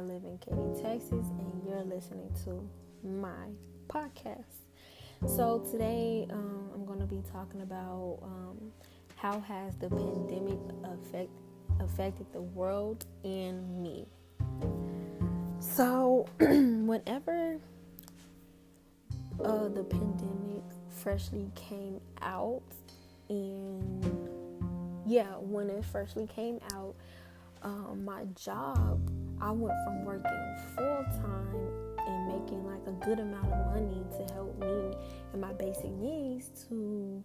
I live in Katy, Texas, and you're listening to my podcast. So today um, I'm going to be talking about um, how has the pandemic affect, affected the world and me. So whenever uh, the pandemic freshly came out, and yeah, when it freshly came out, um, my job, I went from working full time and making like a good amount of money to help me and my basic needs to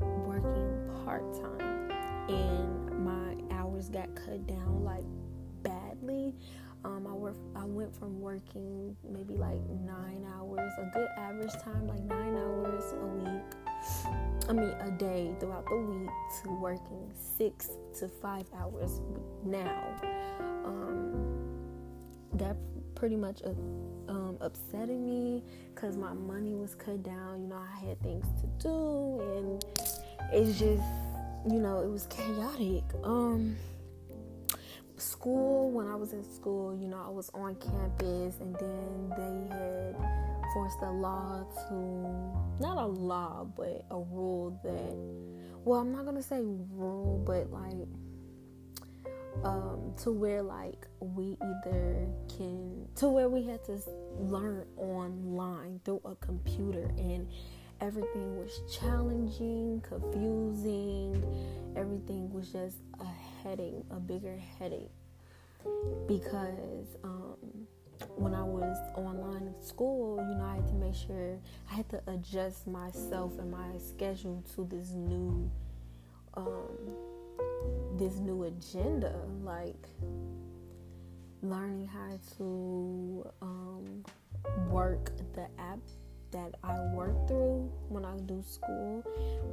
working part time. And my hours got cut down like badly. Um, I work. I went from working maybe like nine hours, a good average time, like nine hours a week, I mean, a day throughout the week to working six to five hours now. Um, that pretty much uh, um, upsetting me because my money was cut down. You know, I had things to do, and it's just, you know, it was chaotic. Um, school, when I was in school, you know, I was on campus, and then they had forced a law to not a law but a rule that well i'm not gonna say rule but like um, to where like we either can to where we had to learn online through a computer and everything was challenging confusing. Everything was just a headache a bigger headache. Because um, when I was online in school, you know, I had to make sure I had to adjust myself and my schedule to this new um this new agenda like learning how to um work the app that I work through when I do school,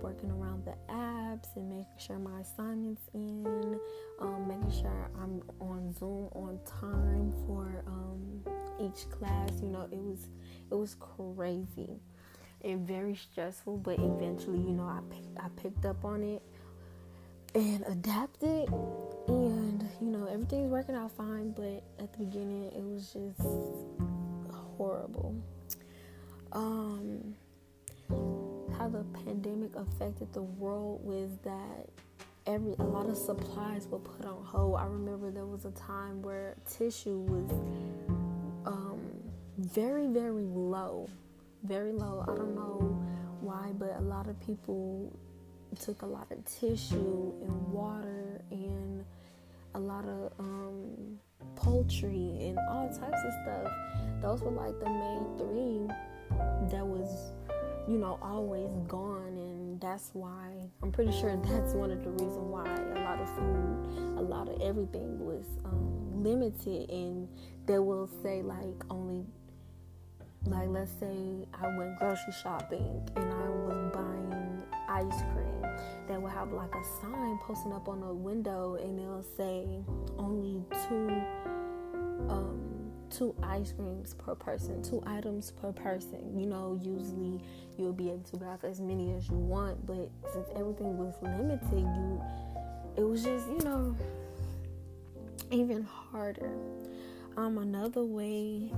working around the apps and making sure my assignments in, um, making sure I'm on Zoom on time for um, each class. You know, it was it was crazy and very stressful, but eventually, you know, I I picked up on it and adapted and you know everything's working out fine but at the beginning it was just horrible um, how the pandemic affected the world was that every a lot of supplies were put on hold. I remember there was a time where tissue was um, very very low, very low. I don't know why, but a lot of people took a lot of tissue and water and a lot of um, poultry and all types of stuff. Those were like the main three that was, you know, always gone. And that's why I'm pretty sure that's one of the reasons why a lot of food, a lot of everything was um, limited. And they will say, like, only, like, let's say I went grocery shopping and I was buying ice cream. They will have like a sign posting up on the window and it'll say only two um, two ice creams per person, two items per person. You know, usually you'll be able to grab as many as you want, but since everything was limited, you it was just, you know, even harder. Um, another way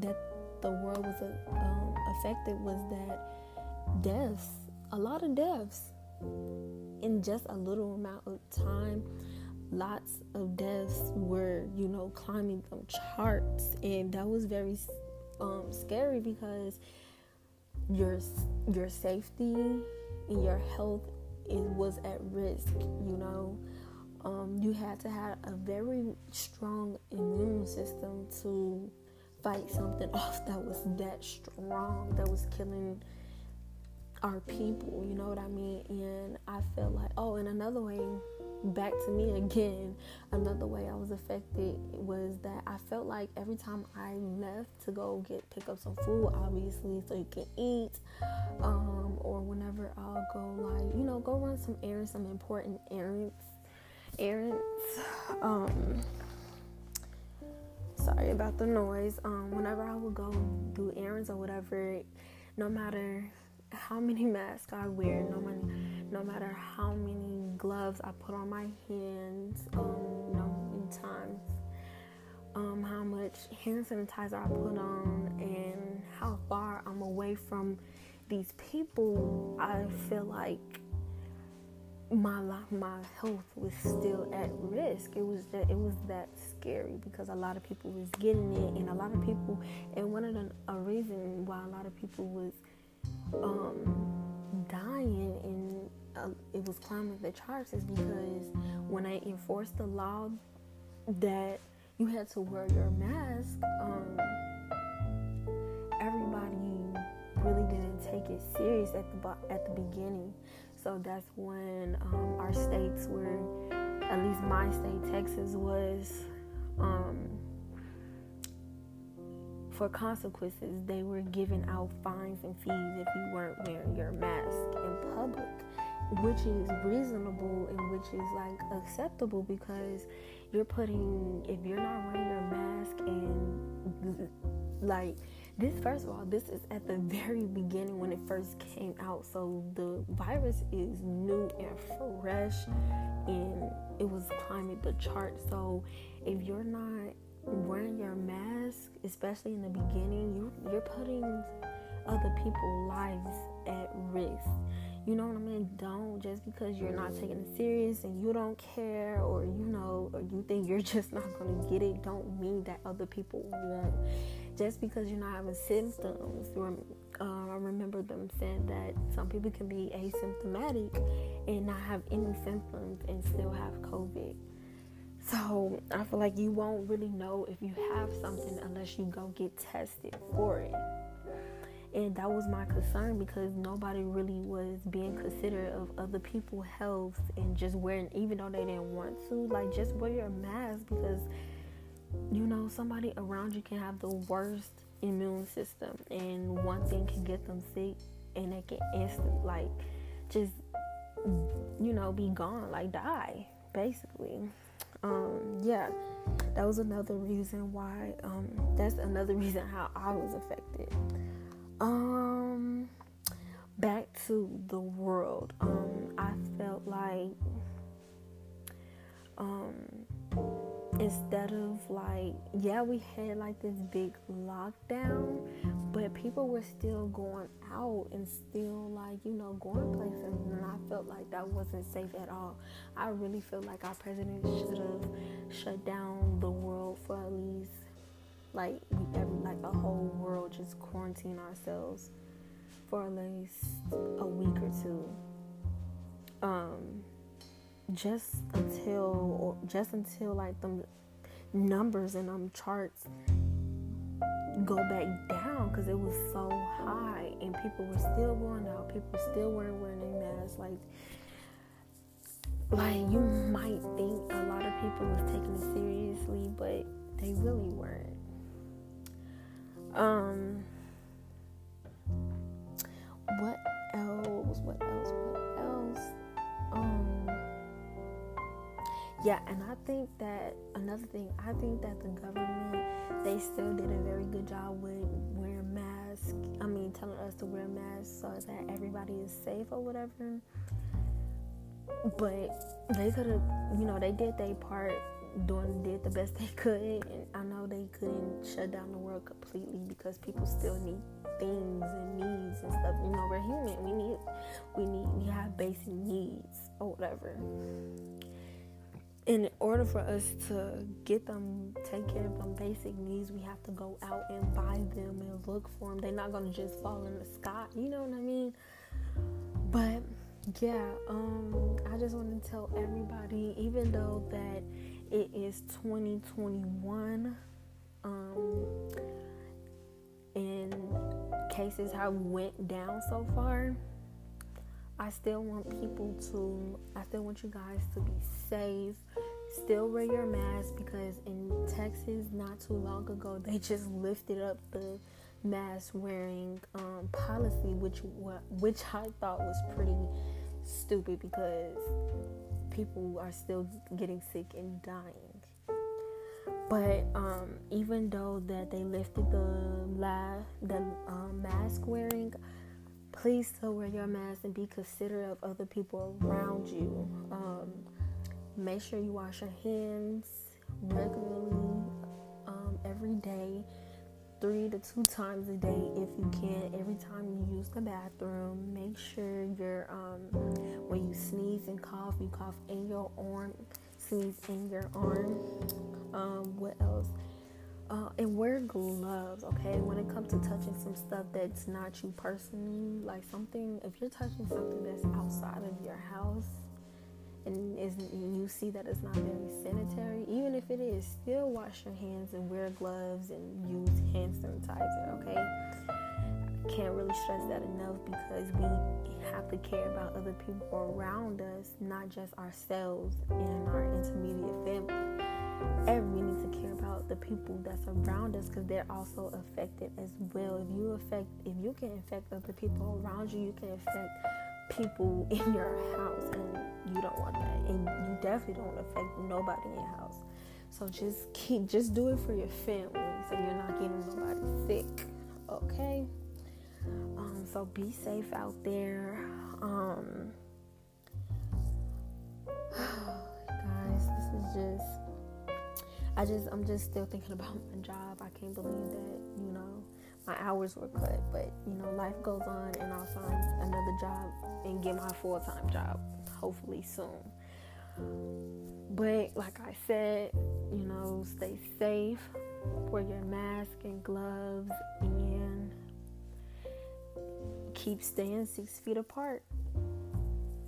that the world was uh, um, affected was that deaths, a lot of deaths in just a little amount of time lots of deaths were, you know, climbing them charts, and that was very um, scary because your your safety and your health it was at risk. You know, um, you had to have a very strong immune system to fight something off that was that strong that was killing our people. You know what I mean? And I felt like, oh, and another way back to me again. Another way I was affected was that I felt like every time I left to go get pick up some food, obviously, so you can eat, um, or whenever I'll go like you know go run some errands, some important errands, errands. Um, sorry about the noise. Um, whenever I would go do errands or whatever, no matter how many masks I wear, no matter no matter how many gloves I put on my hands, um, in times. um, how much hand sanitizer I put on and how far I'm away from these people, I feel like my life, my health was still at risk. It was that it was that scary because a lot of people was getting it, and a lot of people, and one of the a reason why a lot of people was um, dying and uh, it was climbing the charts is because when I enforced the law that you had to wear your mask, um, everybody really didn't take it serious at the at the beginning. So that's when um, our states were, at least my state, Texas, was um, for consequences. They were giving out fines and fees if you weren't wearing your mask in public, which is reasonable and which is like acceptable because you're putting if you're not wearing your mask and like this first of all this is at the very beginning when it first came out so the virus is new and fresh and it was climbing the chart so if you're not wearing your mask especially in the beginning you you're putting other people's lives at risk you know what I mean? Don't just because you're not taking it serious and you don't care or you know or you think you're just not gonna get it, don't mean that other people won't. Just because you're not having symptoms, uh, I remember them saying that some people can be asymptomatic and not have any symptoms and still have COVID. So I feel like you won't really know if you have something unless you go get tested for it. And that was my concern because nobody really was being considerate of other people's health and just wearing even though they didn't want to like just wear your mask because you know somebody around you can have the worst immune system and one thing can get them sick and they can instant like just you know be gone like die basically um yeah that was another reason why um that's another reason how i was affected um, back to the world. Um, I felt like um instead of like yeah we had like this big lockdown but people were still going out and still like you know going places and i felt like that wasn't safe at all i really feel like our president should have shut down the world for at least like we like a whole world just quarantine ourselves for at least a week or two. Um, just until or just until like the numbers and um charts go back down because it was so high and people were still going out people still weren't wearing masks like like you might think a lot of people was taking it seriously but they really weren't um, what else? What else? What else? Yeah, and I think that another thing, I think that the government they still did a very good job with wearing masks. I mean, telling us to wear masks so that everybody is safe or whatever. But they could have, you know, they did their part doing did the best they could and I know they couldn't shut down the world completely because people still need things and needs and stuff. You know, we're human. We need we need we have basic needs or whatever. In order for us to get them, take care of them basic needs, we have to go out and buy them and look for them. They're not gonna just fall in the sky. You know what I mean? But yeah, um, I just want to tell everybody, even though that it is 2021 um, and cases have went down so far i still want people to i still want you guys to be safe still wear your mask because in texas not too long ago they just lifted up the mask wearing um, policy which which i thought was pretty stupid because people are still getting sick and dying. But um, even though that they lifted the la- the um, mask wearing, please still wear your mask and be considerate of other people around you. Um, make sure you wash your hands regularly. Um, every day, three to two times a day if you can. Every time you use the bathroom, make sure you're um, when you sneeze and cough, you cough in your arm, sneeze in your arm. Um, what else? Uh, and wear gloves, okay? When it comes to touching some stuff that's not you personally, like something, if you're touching something that's outside of your house and isn't, you see that it's not very sanitary, even if it is, still wash your hands and wear gloves and use hand sanitizer, okay? Can't really stress that enough because we have to care about other people around us, not just ourselves and our intermediate family. Every we need to care about the people that's around us because they're also affected as well. If you affect, if you can affect other people around you, you can affect people in your house, and you don't want that. And you definitely don't want to affect nobody in your house. So just keep, just do it for your family, so you're not getting nobody sick. Okay. Um, so be safe out there. Um, guys, this is just I just I'm just still thinking about my job. I can't believe that, you know, my hours were cut, but you know, life goes on and I'll find another job and get my full-time job hopefully soon. But like I said, you know, stay safe, wear your mask and gloves and keep staying six feet apart.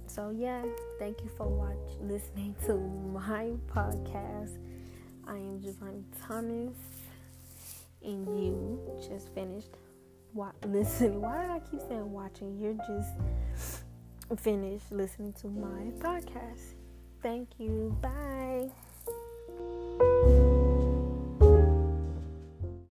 So yeah, thank you for watching listening to my podcast. I am Giovanni Thomas, and you just finished wa- listening. Why did I keep saying watching? You're just finished listening to my podcast. Thank you. Bye.